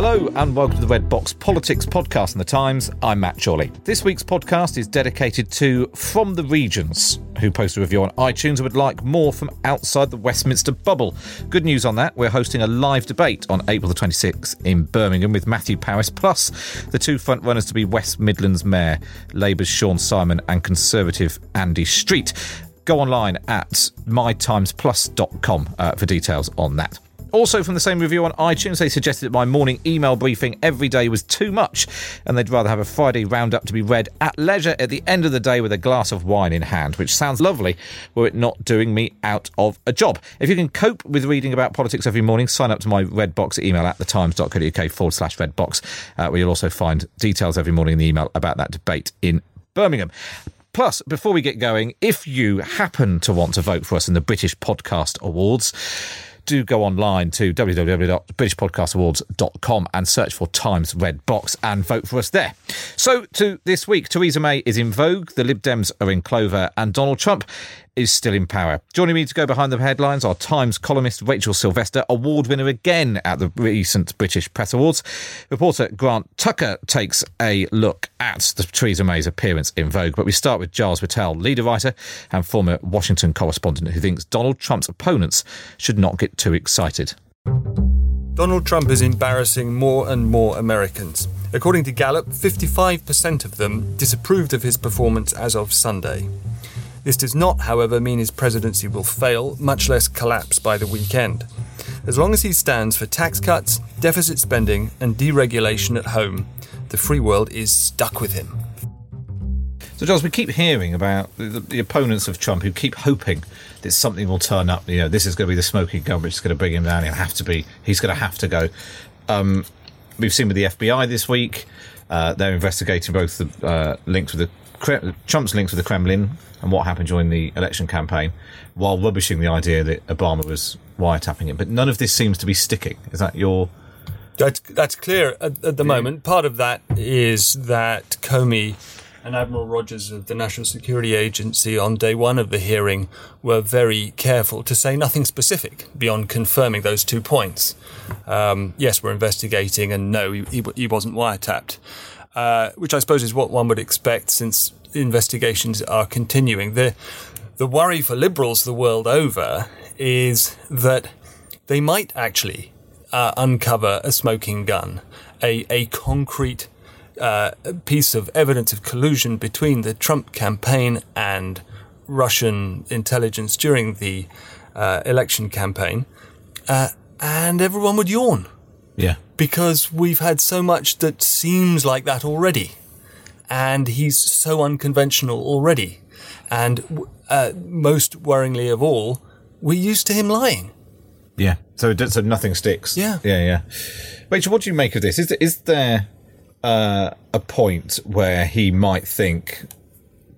Hello and welcome to the Red Box Politics podcast in the Times. I'm Matt Chorley. This week's podcast is dedicated to From the Regions, who post a review on iTunes and would like more from outside the Westminster bubble. Good news on that. We're hosting a live debate on April the 26th in Birmingham with Matthew Parris, plus the two front runners to be West Midlands Mayor, Labour's Siôn Simon and Conservative Andy Street. Go online at mytimesplus.com uh, for details on that. Also, from the same review on iTunes, they suggested that my morning email briefing every day was too much, and they'd rather have a Friday roundup to be read at leisure at the end of the day with a glass of wine in hand, which sounds lovely were it not doing me out of a job. If you can cope with reading about politics every morning, sign up to my Redbox email at thetimes.co.uk forward slash Redbox, uh, where you'll also find details every morning in the email about that debate in Birmingham. Plus, before we get going, if you happen to want to vote for us in the British Podcast Awards, do go online to www.britishpodcastawards.com and search for Times Red Box and vote for us there. So, to this week, Theresa May is in vogue, the Lib Dems are in clover, and Donald Trump is still in power. Joining me to go behind the headlines are Times columnist Rachel Sylvester, award winner again at the recent British Press Awards. Reporter Grant Tucker takes a look at the Theresa May's appearance in Vogue. But we start with Giles Whittell, leader writer and former Washington correspondent, who thinks Donald Trump's opponents should not get too excited. Donald Trump is embarrassing more and more Americans. According to Gallup, 55% of them disapproved of his performance as of Sunday. This does not, however, mean his presidency will fail, much less collapse by the weekend. As long as he stands for tax cuts, deficit spending, and deregulation at home, the free world is stuck with him. So, Giles, we keep hearing about the, the, opponents of Trump who keep hoping that something will turn up. You know, this is going to be the smoking gun which is going to bring him down. He'll have to be. He's going to have to go. Um, we've seen with the FBI this week. Uh, they're investigating both the uh, links with the Trump's links with the Kremlin and what happened during the election campaign, while rubbishing the idea that Obama was wiretapping him. But none of this seems to be sticking. Is that your? That's that's clear at, at the yeah. moment. Part of that is that Comey and Admiral Rogers of the National Security Agency on day one of the hearing were very careful to say nothing specific beyond confirming those two points. Um, yes, we're investigating, and no, he, he, he wasn't wiretapped. Uh, which I suppose is what one would expect since investigations are continuing. The, the worry for liberals the world over is that they might actually uh, uncover a smoking gun, a, a concrete uh, piece of evidence of collusion between the Trump campaign and Russian intelligence during the uh, election campaign. Uh, and everyone would yawn Yeah. Because we've had so much that seems like that already. And he's so unconventional already. And uh, most worryingly of all, we're used to him lying. Yeah. So it- so nothing sticks. Yeah. Yeah. Yeah. Rachel, what do you make of this? Is there, is there uh, a point where he might think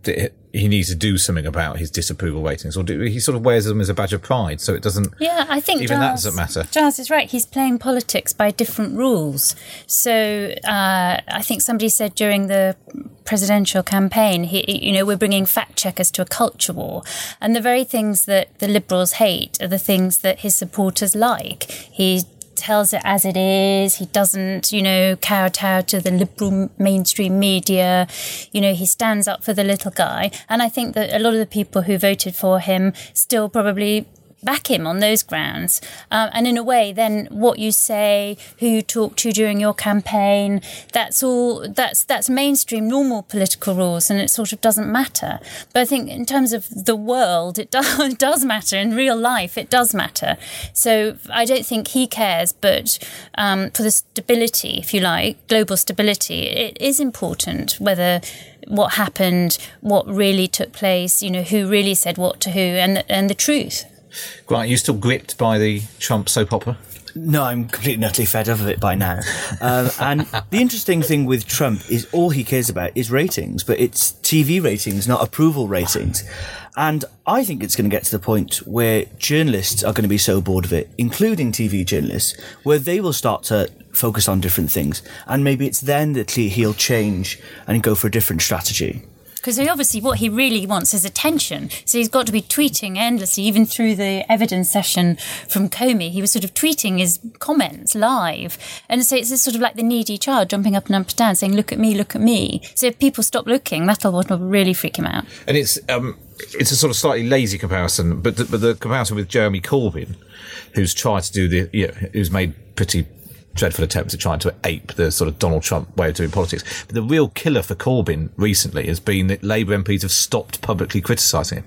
that he needs to do something about his disapproval ratings, or do he sort of wears them as a badge of pride, so it doesn't? Yeah, I think Even that doesn't matter. Giles is right. He's playing politics by different rules. So uh, I think somebody said during the presidential campaign, he, you know, we're bringing fact checkers to a culture war, and the very things that the Liberals hate are the things that his supporters like. He tells it as it is. He doesn't, you know, kowtow to the liberal mainstream media. You know, he stands up for the little guy. And I think that a lot of the people who voted for him still probably back him on those grounds. Um, and in a way, then what you say, who you talk to during your campaign, that's all, that's, that's mainstream normal political rules and it sort of doesn't matter. But I think in terms of the world, it does, it does matter. In real life, it does matter. So I don't think he cares, but um, for the stability, if you like, global stability, it is important whether what happened, what really took place, you know, who really said what to who, and and the truth. Grant, are you still gripped by the Trump soap opera? No, I'm completely utterly fed up of it by now. Um, and the interesting thing with Trump is all he cares about is ratings, but it's TV ratings, not approval ratings. And I think it's going to get to the point where journalists are going to be so bored of it, including TV journalists, where they will start to focus on different things. And maybe it's then that he'll change and go for a different strategy. Because he obviously, what he really wants is attention. So he's got to be tweeting endlessly, even through the evidence session from Comey. He was sort of tweeting his comments live. And so it's this sort of like the needy child jumping up and up and down saying, look at me, look at me. So if people stop looking, that'll what will really freak him out. And it's um, it's a sort of slightly lazy comparison, but the, but the comparison with Jeremy Corbyn, who's tried to do the, you know, who's made pretty dreadful attempts at trying to ape the sort of Donald Trump way of doing politics. But the real killer for Corbyn recently has been that Labour MPs have stopped publicly criticising him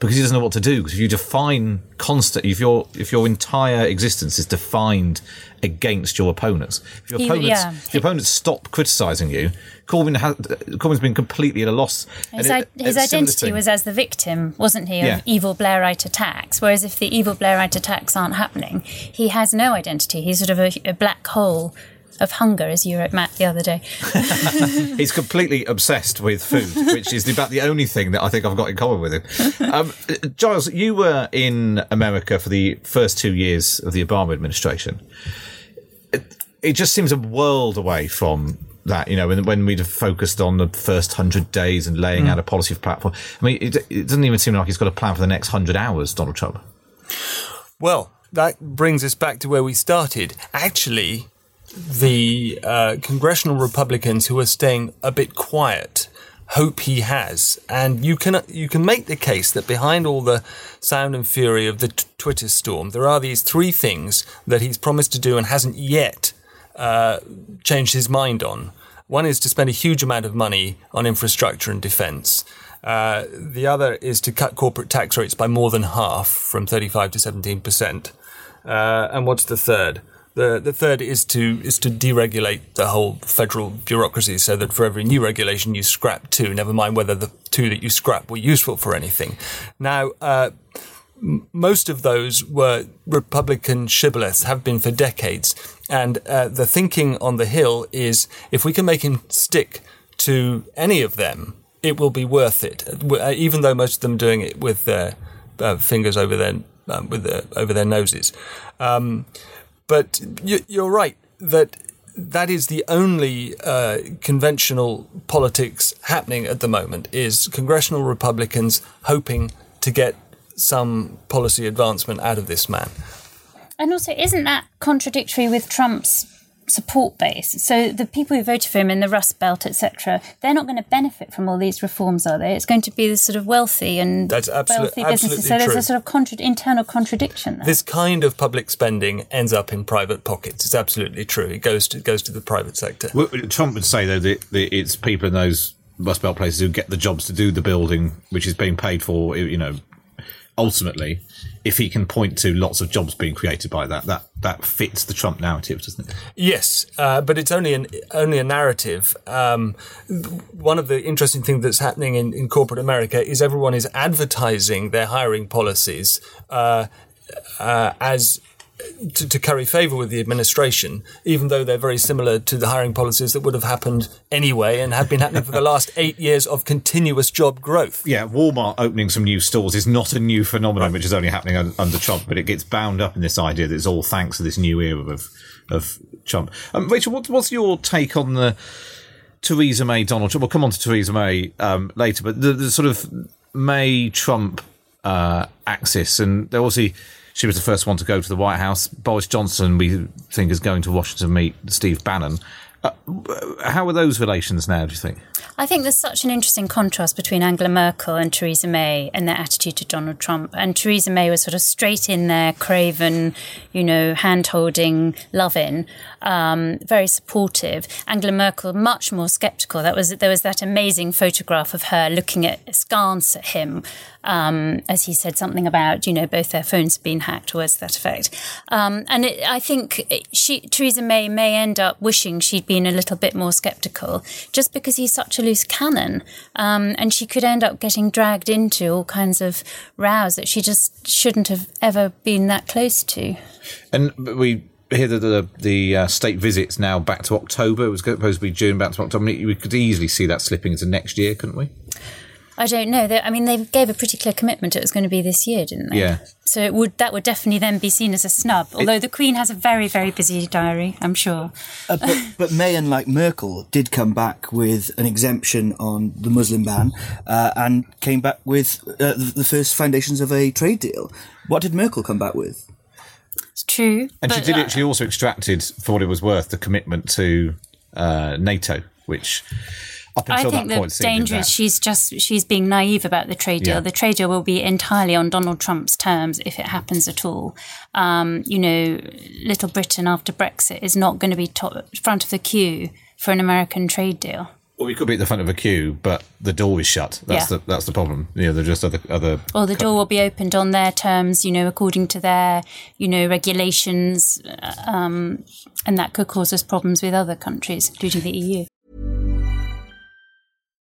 because he doesn't know what to do. Because if you define constant, if your if your entire existence is defined against your opponents, if your He- opponents, yeah. if your opponents stop criticising you, Corbyn has Corbyn's been completely at a loss. His, it- his it's a similar identity was as the victim, wasn't he, of Yeah. evil Blairite attacks? Whereas if the evil Blairite attacks aren't happening, he has no identity. He's sort of a, a black hole of hunger, as you wrote, Matt, the other day. He's completely obsessed with food, which is about the only thing that I think I've got in common with him. Um, Giles, you were in America for the first two years of the Obama administration. It, it just seems a world away from that, you know, when, when we'd have focused on the first hundred days and laying out a policy platform. I mean, it, it doesn't even seem like he's got a plan for the next hundred hours, Donald Trump. Well, that brings us back to where we started. Actually, the uh, congressional Republicans who are staying a bit quiet hope he has, and you can you can make the case that behind all the sound and fury of the t- Twitter storm, there are these three things that he's promised to do and hasn't yet uh, changed his mind on. One is to spend a huge amount of money on infrastructure and defence. Uh, the other is to cut corporate tax rates by more than half, from 35 to 17 percent. Uh, and what's the third? The the third is to is to deregulate the whole federal bureaucracy, so that for every new regulation you scrap two. Never mind whether the two that you scrap were useful for anything. Now. Uh, most of those were Republican shibboleths, have been for decades. And uh, the thinking on the Hill is if we can make him stick to any of them, it will be worth it. Uh, Even though most of them are doing it with their uh, fingers over their um, with their, over their noses. Um, but you, you're right that that is the only uh, conventional politics happening at the moment is congressional Republicans hoping to get some policy advancement out of this man. And also, isn't that contradictory with Trump's support base? So the people who voted for him in the Rust Belt, etc., they're not going to benefit from all these reforms, are they? It's going to be the sort of wealthy and That's absolute- wealthy businesses. absolutely So there's true. a sort of contra- internal contradiction there. This kind of public spending ends up in private pockets. It's absolutely true. It goes to goes to the private sector. Well, Trump would say though that, that it's people in those Rust Belt places who get the jobs to do the building, which is being paid for, you know, ultimately, if he can point to lots of jobs being created by that, that that fits the Trump narrative, doesn't it? Yes, uh, but it's only an only a narrative. Um, one of the interesting things that's happening in, in corporate America is everyone is advertising their hiring policies uh, uh, as to, to, curry favour with the administration, even though they're very similar to the hiring policies that would have happened anyway and have been happening for the last eight years of continuous job growth. Yeah, Walmart opening some new stores is not a new phenomenon which is only happening under Trump, but it gets bound up in this idea that it's all thanks to this new era of of Trump. Um, Rachel, what, what's your take on the Theresa May Donald Trump? We'll come on to Theresa May um, later, but the, the, sort of May Trump uh, axis, and they're obviously she was the first one to go to the White House. Boris Johnson, we think, is going to Washington to meet Steve Bannon. Uh, how are those relations now, do you think? I think there's such an interesting contrast between Angela Merkel and Theresa May and their attitude to Donald Trump. And Theresa May was sort of straight in there, craven, you know, hand holding, loving, um, very supportive. Angela Merkel, much more sceptical. That was there was that amazing photograph of her looking at askance at him um, as he said something about, you know, both their phones being hacked, words that effect. Um, and it, I think she, Theresa May may end up wishing she'd been a little bit more sceptical just because he's such a loose cannon. Um, and she could end up getting dragged into all kinds of rows that she just shouldn't have ever been that close to. And we hear that the the uh, state visits now back to October. It was supposed to be June, back to October. We could easily see that slipping into next year, couldn't we? I don't know. I mean, they gave a pretty clear commitment it was going to be this year, didn't they? Yeah. So it would that would definitely then be seen as a snub. Although it, the Queen has a very very busy diary, I'm sure. Uh, but, but May, unlike Merkel, did come back with an exemption on the Muslim ban uh, and came back with uh, the first foundations of a trade deal. What did Merkel come back with? It's true. And but, she did it. She also extracted, for what it was worth, the commitment to uh, NATO, which up until I think that the point, danger is she's just she's being naive about the trade deal. Yeah. The trade deal will be entirely on Donald Trump's terms if it happens at all. Um, you know, Little Britain after Brexit is not going to be top, front of the queue for an American trade deal. Well, we could be at the front of a queue, but the door is shut. That's yeah. the that's the problem. Yeah, they're just other other. Or the door will be opened on their terms, you know, according to their you know regulations, um, and that could cause us problems with other countries, including the EU.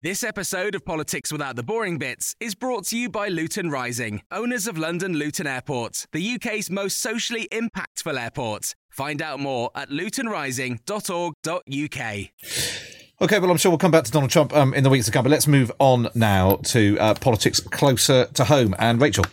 This episode of Politics Without the Boring Bits is brought to you by Luton Rising, owners of London Luton Airport, the UK's most socially impactful airport. Find out more at lutonrising.org.uk. Okay, well, I'm sure we'll come back to Donald Trump um, in the weeks to come, but let's move on now to uh, politics closer to home. And Rachel.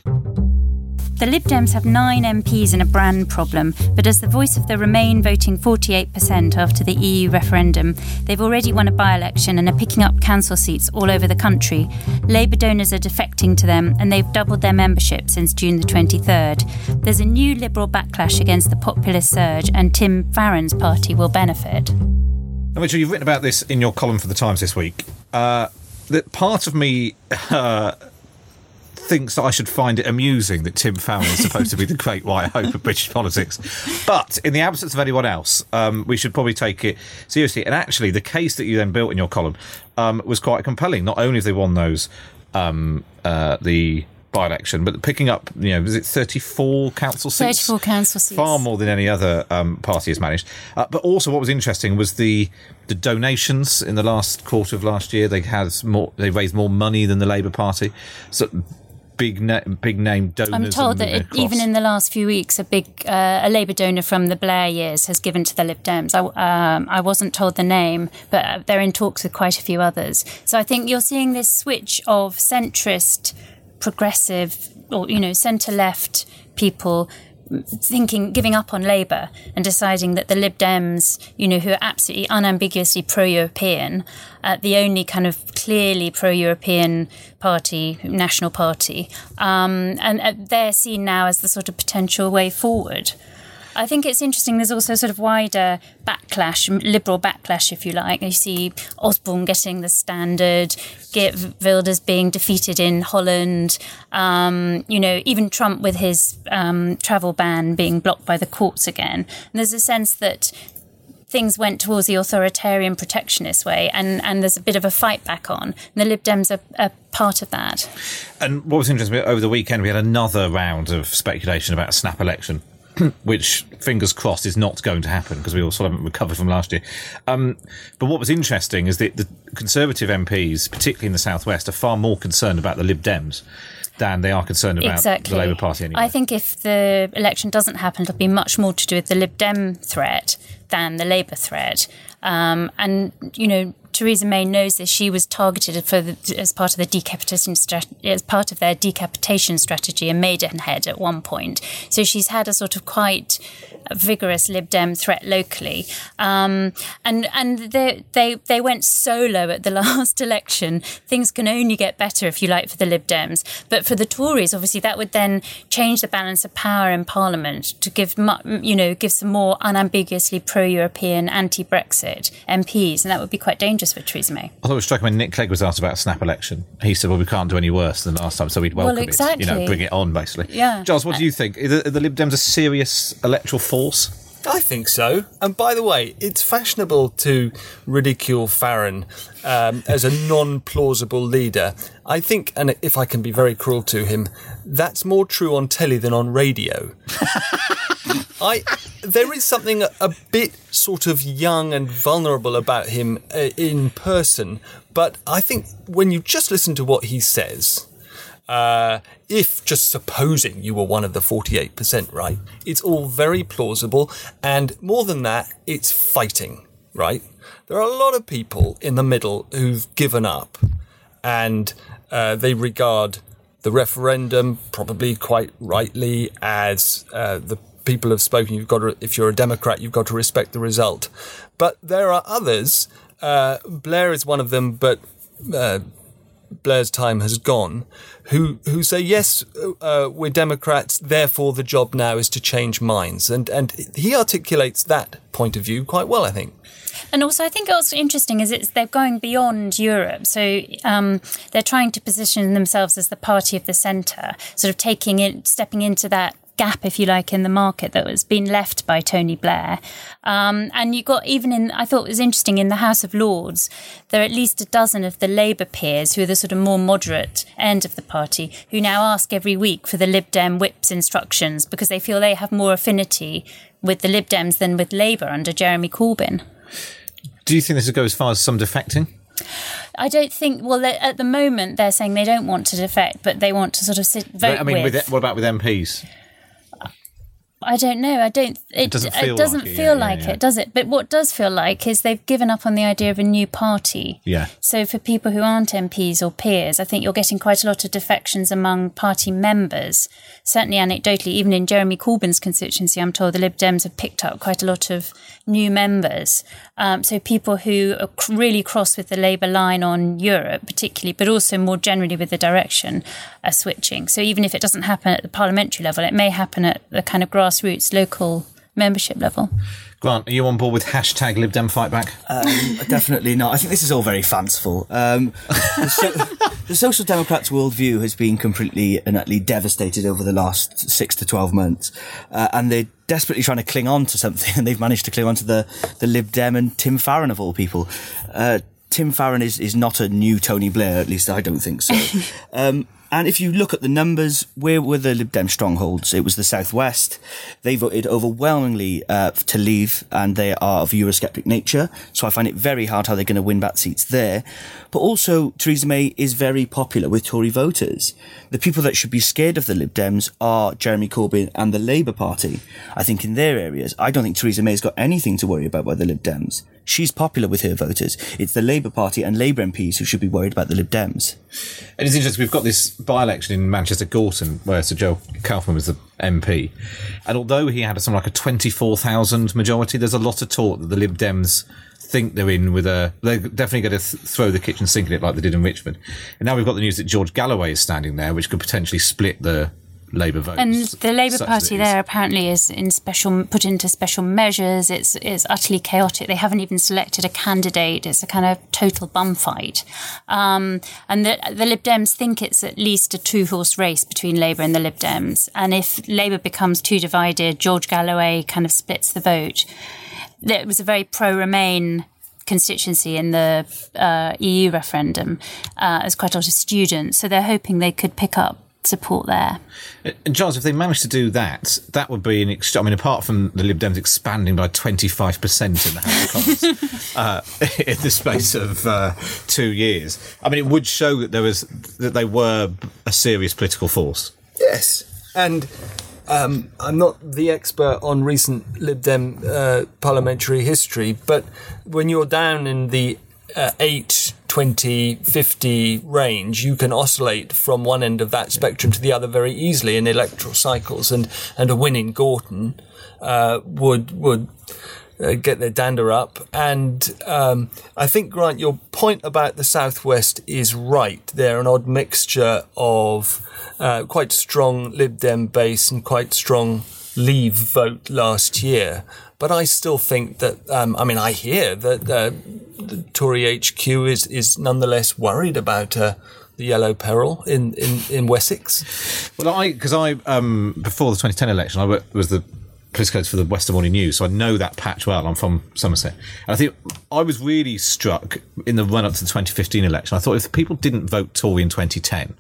The Lib Dems have nine MPs and a brand problem, but as the voice of the Remain voting 48% after the EU referendum, they've already won a by election and are picking up council seats all over the country. Labour donors are defecting to them, and they've doubled their membership since June the 23rd. There's a new Liberal backlash against the populist surge, and Tim Farron's party will benefit. Now, Rachel, you've written about this in your column for the Times this week. Uh, that part of me. Uh, thinks that I should find it amusing that Tim Farron is supposed to be the great white hope of British politics. But in the absence of anyone else, um, we should probably take it seriously. And actually, the case that you then built in your column um, was quite compelling. Not only have they won those, um, uh, the by election, but picking up, you know, was it 34 council seats? 34 council seats. Far more than any other um, party has managed. Uh, but also, what was interesting was the the donations in the last quarter of last year. They had more, they raised more money than the Labour Party. So big, na- big name donors. I'm told that it, even in the last few weeks, a big uh, a Labour donor from the Blair years has given to the Lib Dems. I, um, I wasn't told the name, but they're in talks with quite a few others. So I think you're seeing this switch of centrist progressive or you know centre left people thinking giving up on Labour and deciding that the Lib Dems, you know, who are absolutely unambiguously pro-European, uh, the only kind of clearly pro-European party, national party, um, and uh, they're seen now as the sort of potential way forward. I think it's interesting. There's also sort of wider backlash, liberal backlash, if you like. You see Osborne getting the standard, Wilders being defeated in Holland. Um, you know, even Trump with his um, travel ban being blocked by the courts again. And there's a sense that things went towards the authoritarian protectionist way, and, and there's a bit of a fight back on. And the Lib Dems are, are part of that. And what was interesting over the weekend, we had another round of speculation about a snap election. which fingers crossed is not going to happen because we all still haven't recovered from last year. Um, but what was interesting is that the Conservative MPs, particularly in the southwest, are far more concerned about the Lib Dems than they are concerned about exactly. the Labour Party. Anyway. I think if the election doesn't happen, it'll be much more to do with the Lib Dem threat than the Labour threat. Um, and you know, Theresa May knows that She was targeted for the, as part of the decapitation as part of their decapitation strategy in Maidenhead at one point. So she's had a sort of quite vigorous Lib Dem threat locally, um, and and they they they went solo at the last election. Things can only get better if you like for the Lib Dems, but for the Tories, obviously that would then change the balance of power in Parliament to give you know give some more unambiguously pro-European, anti-Brexit MPs, and that would be quite dangerous for Theresa May. I thought it was striking when Nick Clegg was asked about a snap election. He said, "Well, we can't do any worse than last time, so we'd welcome well, exactly. it. You know, bring it on, basically." Yeah. Giles, what do you think? Are the, are the Lib Dems a serious electoral force? I think so. And by the way, it's fashionable to ridicule Farron um, as a non plausible leader. I think, and if I can be very cruel to him, that's more true on telly than on radio. I there is something a, bit sort of young and vulnerable about him uh, in person, but I think when you just listen to what he says, uh, if just supposing you were one of the 48%, right? It's all very plausible. And more than that, it's fighting, right? There are a lot of people in the middle who've given up and uh, they regard the referendum, probably quite rightly, as uh, the people have spoken. You've got to, if you're a Democrat, you've got to respect the result. But there are others. Uh, Blair is one of them, but uh, Blair's time has gone, who who say yes, uh, we're Democrats, therefore the job now is to change minds, and and he articulates that point of view quite well, I think. And also, I think what's interesting is it's they're going beyond Europe. So um, they're trying to position themselves as the party of the centre, sort of taking it, stepping into that gap, if you like, in the market that was being left by Tony Blair. Um, and you got even in, I thought it was interesting, in the House of Lords, there are at least a dozen of the Labour peers who are the sort of more moderate end of the party who now ask every week for the Lib Dem whip's instructions because they feel they have more affinity with the Lib Dems than with Labour under Jeremy Corbyn. Do you think this would go as far as some defecting? I don't think. Well, at the moment, they're saying they don't want to defect, but they want to sort of sit, vote I mean, with. with what about with MPs? I don't know. I don't. It, it doesn't feel it doesn't like, it, feel yeah, like yeah, yeah. it, does it? But what does feel like is they've given up on the idea of a new party. Yeah. So for people who aren't MPs or peers, I think you're getting quite a lot of defections among party members. Certainly, anecdotally, even in Jeremy Corbyn's constituency, I'm told the Lib Dems have picked up quite a lot of new members. Um, so people who are really cross with the Labour line on Europe, particularly, but also more generally with the direction, are switching. So even if it doesn't happen at the parliamentary level, it may happen at the kind of grassroots local membership level. Grant, are you on board with hashtag Lib Dem Fight Back? Um, definitely not. I think this is all very fanciful. Um, the, so- the Social Democrats' worldview has been completely and utterly devastated over the last six to 12 months. Uh, and they're desperately trying to cling on to something, and they've managed to cling on to the, the Lib Dem and Tim Farron, of all people. Uh, Tim Farron is, is not a new Tony Blair, at least I don't think so. um, and if you look at the numbers, where were the Lib Dem strongholds? It was the Southwest. They voted overwhelmingly uh, to leave, and they are of Eurosceptic nature. So I find it very hard how they're going to win back seats there. But also, Theresa May is very popular with Tory voters. The people that should be scared of the Lib Dems are Jeremy Corbyn and the Labour Party. I think in their areas, I don't think Theresa May's got anything to worry about by the Lib Dems. She's popular with her voters. It's the Labour Party and Labour MPs who should be worried about the Lib Dems. And it's interesting, we've got this by election in Manchester Gorton where Sir Joe Kaufman was the MP. And although he had something like a 24,000 majority, there's a lot of talk that the Lib Dems think they're in with a. They're definitely going to th- throw the kitchen sink in it like they did in Richmond. And now we've got the news that George Galloway is standing there, which could potentially split the Labour votes. And the Labour Party that it is- there apparently is in special put into special measures. It's it's utterly chaotic. They haven't even selected a candidate. It's a kind of total bum fight. Um, and the the Lib Dems think it's at least a two horse race between Labour and the Lib Dems. And if Labour becomes too divided, George Galloway kind of splits the vote. It was a very pro Remain constituency in the uh, EU referendum. Uh, there's quite a lot of students, so they're hoping they could pick up support there. And Giles, if they managed to do that, that would be an. Ex- I mean, apart from the Lib Dems expanding by twenty five percent in the House of Commons uh, in the space of uh, two years, I mean, it would show that there was that they were a serious political force. Yes, and um, I'm not the expert on recent Lib Dem uh, parliamentary history, but when you're down in the uh, 8, 20, 50 range, you can oscillate from one end of that spectrum to the other very easily in electoral cycles, and, and a win in Gorton uh, would would uh, get their dander up. And um, I think, Grant, your point about the Southwest is right. They're an odd mixture of uh, quite strong Lib Dem base and quite strong Leave vote last year. But I still think that, um, I mean, I hear that uh, the Tory HQ is, is nonetheless worried about uh, the yellow peril in, in, in Wessex. Well, I because I um, before the 2010 election, I was the political editor for the Western Morning News, so I know that patch well. I'm from Somerset, and I think I was really struck in the run up to the 2015 election. I thought if people didn't vote Tory in 2010.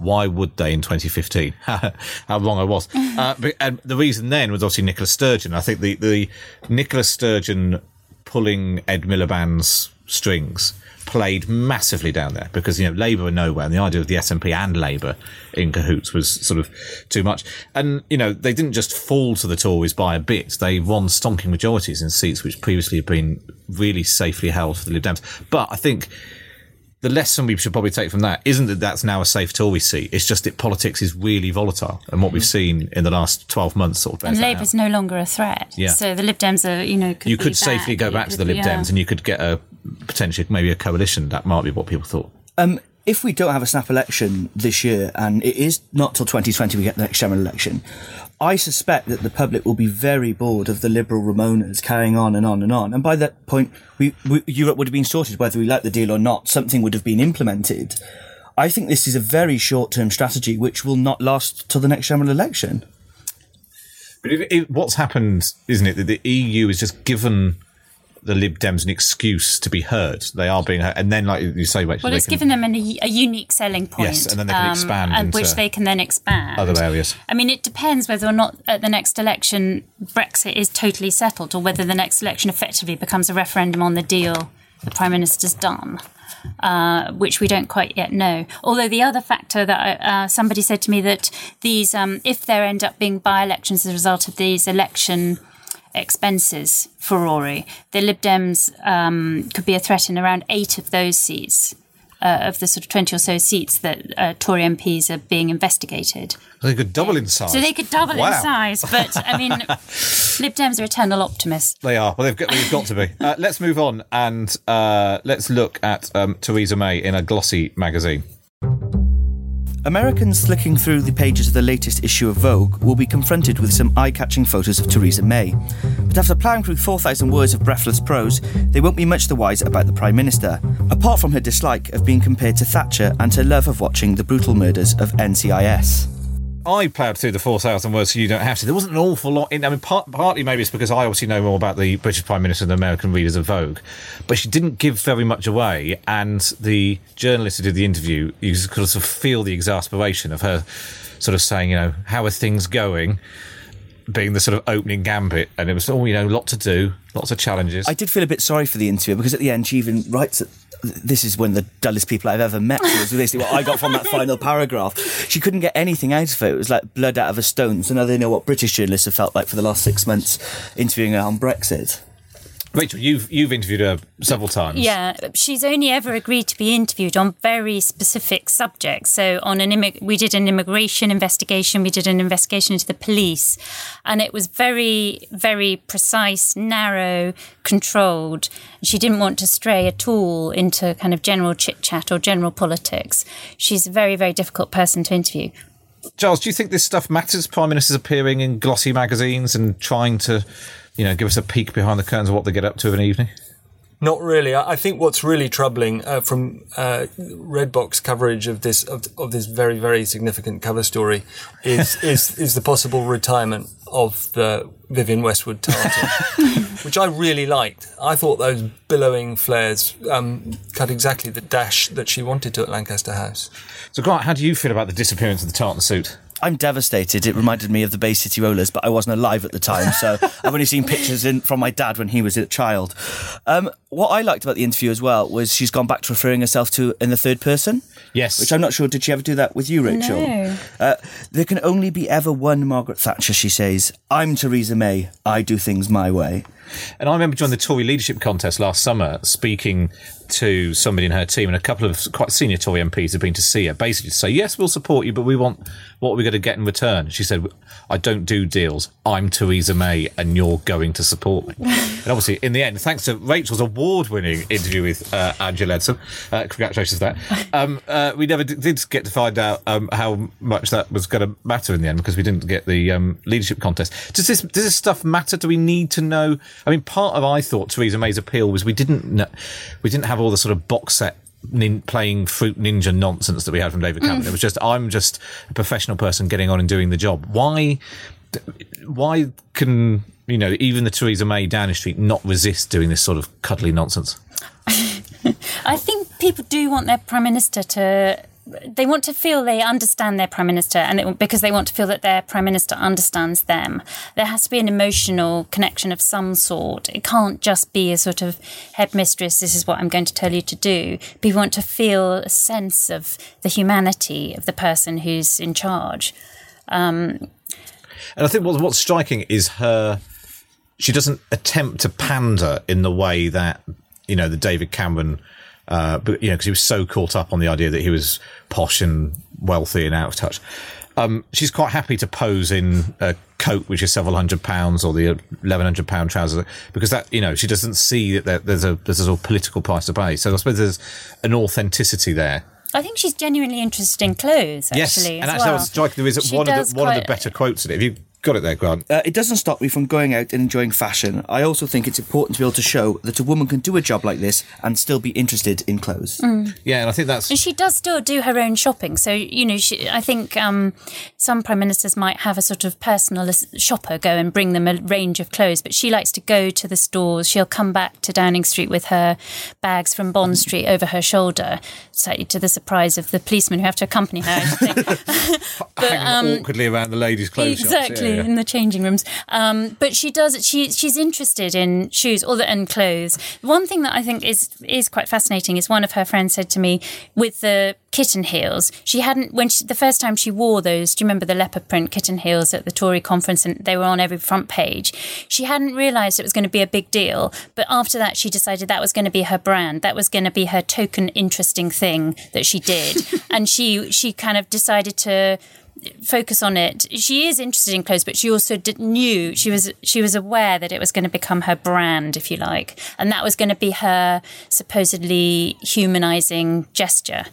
Why would they in 2015? How wrong I was. Uh, but, and the reason then was obviously Nicola Sturgeon. I think the, the Nicola Sturgeon pulling Ed Miliband's strings played massively down there because you know Labour were nowhere, and the idea of the SNP and Labour in cahoots was sort of too much. And you know they didn't just fall to the Tories by a bit; they won stonking majorities in seats which previously had been really safely held for the Lib Dems. But I think. The lesson we should probably take from that isn't that that's now a safe tool we see. It's just that politics is really volatile, and what we've seen in the last twelve months sort of bears And that out. Labour's no longer a threat. Yeah. So the Lib Dems are, you know, could you be could safely back. go You back to the Lib yeah. Dems and you could get a potentially maybe a coalition. That might be what people thought. Um, if we don't have a snap election this year, and it is not till 2020 we get the next general election, I suspect that the public will be very bored of the liberal Remoaners carrying on and on and on. And by that point, we, we, Europe would have been sorted, whether we like the deal or not. Something would have been implemented. I think this is a very short-term strategy which will not last till the next general election. But what's happened, isn't it, that the EU has just given the Lib Dems an excuse to be heard. They are being heard, and then, like you say, Well, it's can- given them an, a unique selling point. um, Yes, and then they can expand and which they can then expand. other areas. I mean, it depends whether or not at the next election Brexit is totally settled, or whether the next election effectively becomes a referendum on the deal the Prime Minister's done. Uh, which we don't quite yet know. Although the other factor that uh, somebody said to me that these, um, if there end up being by-elections as a result of these election expenses for Rory, the Lib Dems um, could be a threat in around eight of those seats. Uh, of the sort of 20 or so seats that uh, Tory MPs are being investigated. So They could double in size. So they could double Wow. in size. But, I mean, Lib Dems are eternal optimists. They are. Well, they've got, they've got to be. Uh, let's move on and uh, let's look at um, Theresa May in a glossy magazine. Americans flicking through the pages of the latest issue of Vogue will be confronted with some eye catching photos of Theresa May. But after ploughing through 4,000 words of breathless prose, they won't be much the wiser about the Prime Minister, apart from her dislike of being compared to Thatcher and her love of watching the brutal murders of NCIS. I ploughed through the 4,000 words so you don't have to. There wasn't an awful lot in. I mean, part, partly maybe it's because I obviously know more about the British Prime Minister than American readers of Vogue, but she didn't give very much away. And the journalist who did the interview, you could sort of feel the exasperation of her sort of saying, you know, how are things going? Being the sort of opening gambit, and it was all you know, lot to do, lots of challenges. I did feel a bit sorry for the interviewer because at the end she even writes this is one of the dullest people I've ever met. Was basically what I got from that final paragraph. She couldn't get anything out of it. It was like blood out of a stone. So now they know what British journalists have felt like for the last six months interviewing her on Brexit. Rachel, you've you've interviewed her several times. Yeah, she's only ever agreed to be interviewed on very specific subjects. So on an immig- we did an immigration investigation, we did an investigation into the police, and it was very very precise, narrow, controlled. She didn't want to stray at all into kind of general chit chat or general politics. She's a very very difficult person to interview. Giles, do you think this stuff matters? Prime ministers appearing in glossy magazines and trying to you know, give us a peek behind the curtains of what they get up to of an evening? Not really. I think what's really troubling uh, from uh, Redbox coverage of this of, of, this very very significant cover story is is is the possible retirement of the Vivienne Westwood tartan, which I really liked. I thought those billowing flares um, cut exactly the dash that she wanted to at Lancaster House. So, Grant, how do you feel about the disappearance of the tartan suit? I'm devastated. It reminded me of the Bay City Rollers, but I wasn't alive at the time, so I've only seen pictures in, from my dad when he was a child. Um, what I liked about the interview as well was she's gone back to referring herself to in the third person. Yes. Which I'm not sure. Did she ever do that with you, Rachel? No. Uh, there can only be ever one Margaret Thatcher, she says. I'm Theresa May. I do things my way. And I remember during the Tory leadership contest last summer speaking to somebody in her team, and a couple of quite senior Tory MPs have been to see her, basically to say, yes, we'll support you, but we want what are we going to get in return? She said, I don't do deals. I'm Theresa May, and you're going to support me. and obviously, in the end, thanks to Rachel's award winning interview with uh, Angela Leadsom, uh, congratulations for that, um, uh, we never did, did, get to find out um, how much that was going to matter in the end because we didn't get the um, leadership contest. Does this, does this stuff matter? Do we need to know? I mean, part of I thought Theresa May's appeal was we didn't know, we didn't have all the sort of box set nin- playing fruit ninja nonsense that we had from David Cameron. Mm. It was just I'm just a professional person getting on and doing the job. Why why can you know even the Theresa May Downing Street not resist doing this sort of cuddly nonsense? I think people do want their prime minister to they want to feel they understand their prime minister, and because they want to feel that their prime minister understands them. There has to be an emotional connection of some sort. It can't just be a sort of headmistress. This is what I'm going to tell you to do. People want to feel a sense of the humanity of the person who's in charge. Um, and I think what's, what's striking is her. She doesn't attempt to pander in the way that you know the David Cameron uh, but you know, because he was so caught up on the idea that he was posh and wealthy and out of touch. Um, she's quite happy to pose in a coat which is several hundred pounds or the eleven hundred pound trousers because that you know she doesn't see that there's a there's a sort of political price to pay. So I suppose there's an authenticity there. I think she's genuinely interested in clothes. Actually, yes, and actually, well. I was striking. There is one of the one of the better quotes in it. If you Got it there, Grant. Uh, it doesn't stop me from going out and enjoying fashion. I also think it's important to be able to show that a woman can do a job like this and still be interested in clothes. Mm. Yeah, and I think that's. And she does still do her own shopping. So, you know, she, I think um, some prime ministers might have a sort of personal shopper go and bring them a range of clothes, but she likes to go to the stores. She'll come back to Downing Street with her bags from Bond Street over her shoulder, slightly to the surprise of the policemen who have to accompany her. but, Hanging um, awkwardly around the ladies' clothes exactly yeah, yeah. in the changing rooms. Um, but she does. She she's interested in shoes, or the, and clothes. One thing that I think is is quite fascinating is one of her friends said to me with the kitten heels. She hadn't when she, the first time she wore those. Do you remember the leopard print kitten heels at the Tory conference, and they were on every front page? She hadn't realised it was going to be a big deal, but after that, she decided that was going to be her brand. That was going to be her token interesting thing that she did, and she she kind of decided to focus on it. She is interested in clothes, but she also did, knew she was she was aware that it was going to become her brand, if you like, and that was going to be her supposedly humanizing gesture.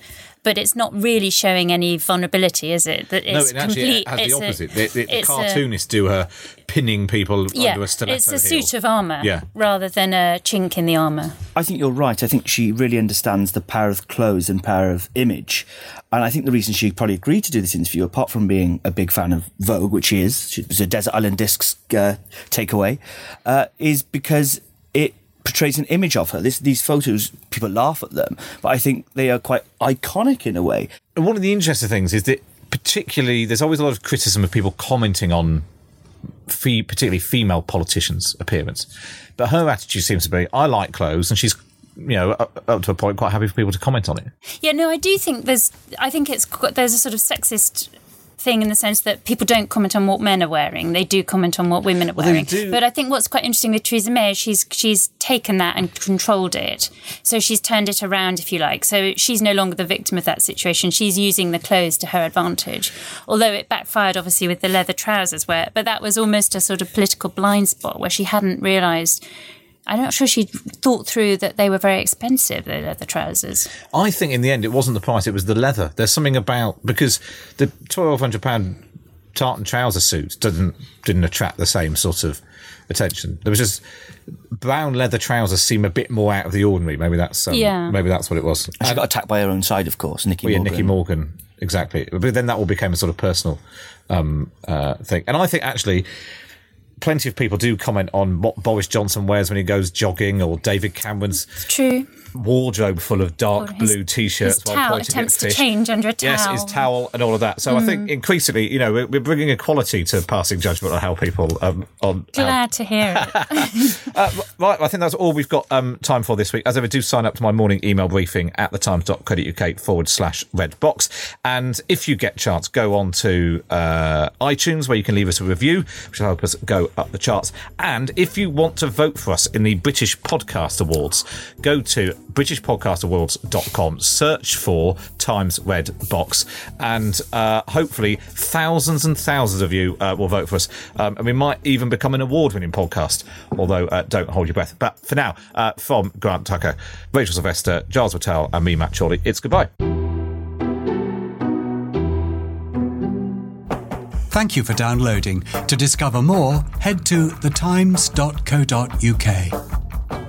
But it's not really showing any vulnerability, is it? That no, it's it actually complete. has it's the a- opposite. the, the, the it's a- cartoonists do her pinning people yeah, under a stiletto it's a heel. suit of armour Yeah. rather than a chink in the armour. I think you're right. I think she really understands the power of clothes and power of image. And I think the reason she probably agreed to do this interview, apart from being a big fan of Vogue, which she is, she was a Desert Island Discs uh, takeaway, uh, is because it portrays an image of her. This, these photos, people laugh at them, but I think they are quite iconic in a way. And one of the interesting things is that particularly there's always a lot of criticism of people commenting on fe- particularly female politicians' appearance. But her attitude seems to be, I like clothes, and she's, you know, up, up to a point, quite happy for people to comment on it. Yeah, no, I do think there's. I think it's qu- there's a sort of sexist thing in the sense that people don't comment on what men are wearing; they do comment on what women are they wearing. But I think what's quite interesting with Theresa May is she's she's taken that and controlled it. So she's turned it around, if you like. So she's no longer the victim of that situation. She's using the clothes to her advantage. Although it backfired, obviously, with the leather trousers, where but that was almost a sort of political blind spot where she hadn't realised. I'm not sure she thought through that they were very expensive, the leather trousers. I think in the end it wasn't the price; it was the leather. There's something about because the twelve hundred pound tartan trouser suit didn't didn't attract the same sort of attention. There was just brown leather trousers seem a bit more out of the ordinary. Maybe that's um, Yeah. Maybe that's what it was. She got attacked by her own side, of course, Nicky Well, yeah, Morgan. Nicky Morgan, exactly. But then that all became a sort of personal um, uh, thing. And I think actually, plenty of people do comment on what Boris Johnson wears when he goes jogging, or David Cameron's True. Wardrobe full of dark his- blue t-shirts his while pointing attempts at to fish. change under a Yes, his towel. Mm. and all of that. So I think increasingly, you know, we're, we're bringing equality to passing judgment on how people um, on Glad to hear it. uh, right, I think that's all we've got um, time for this week. As ever, do sign up to my morning email briefing at thetimes.co.uk forward slash red box. And if you get a chance, go on to uh, iTunes where you can leave us a review, which will help us go up the charts. And if you want to vote for us in the British Podcast Awards, go to BritishPodcastAwards.com, search for Times Red Box, and uh, hopefully thousands and thousands of you uh, will vote for us. Um, and we might even become an award winning podcast, although uh, don't hold your breath. But for now, uh, from Grant Tucker, Rachel Sylvester, Giles Whittell, and me, Matt Chorley, it's goodbye. Thank you for downloading. To discover more, head to thetimes.co.uk.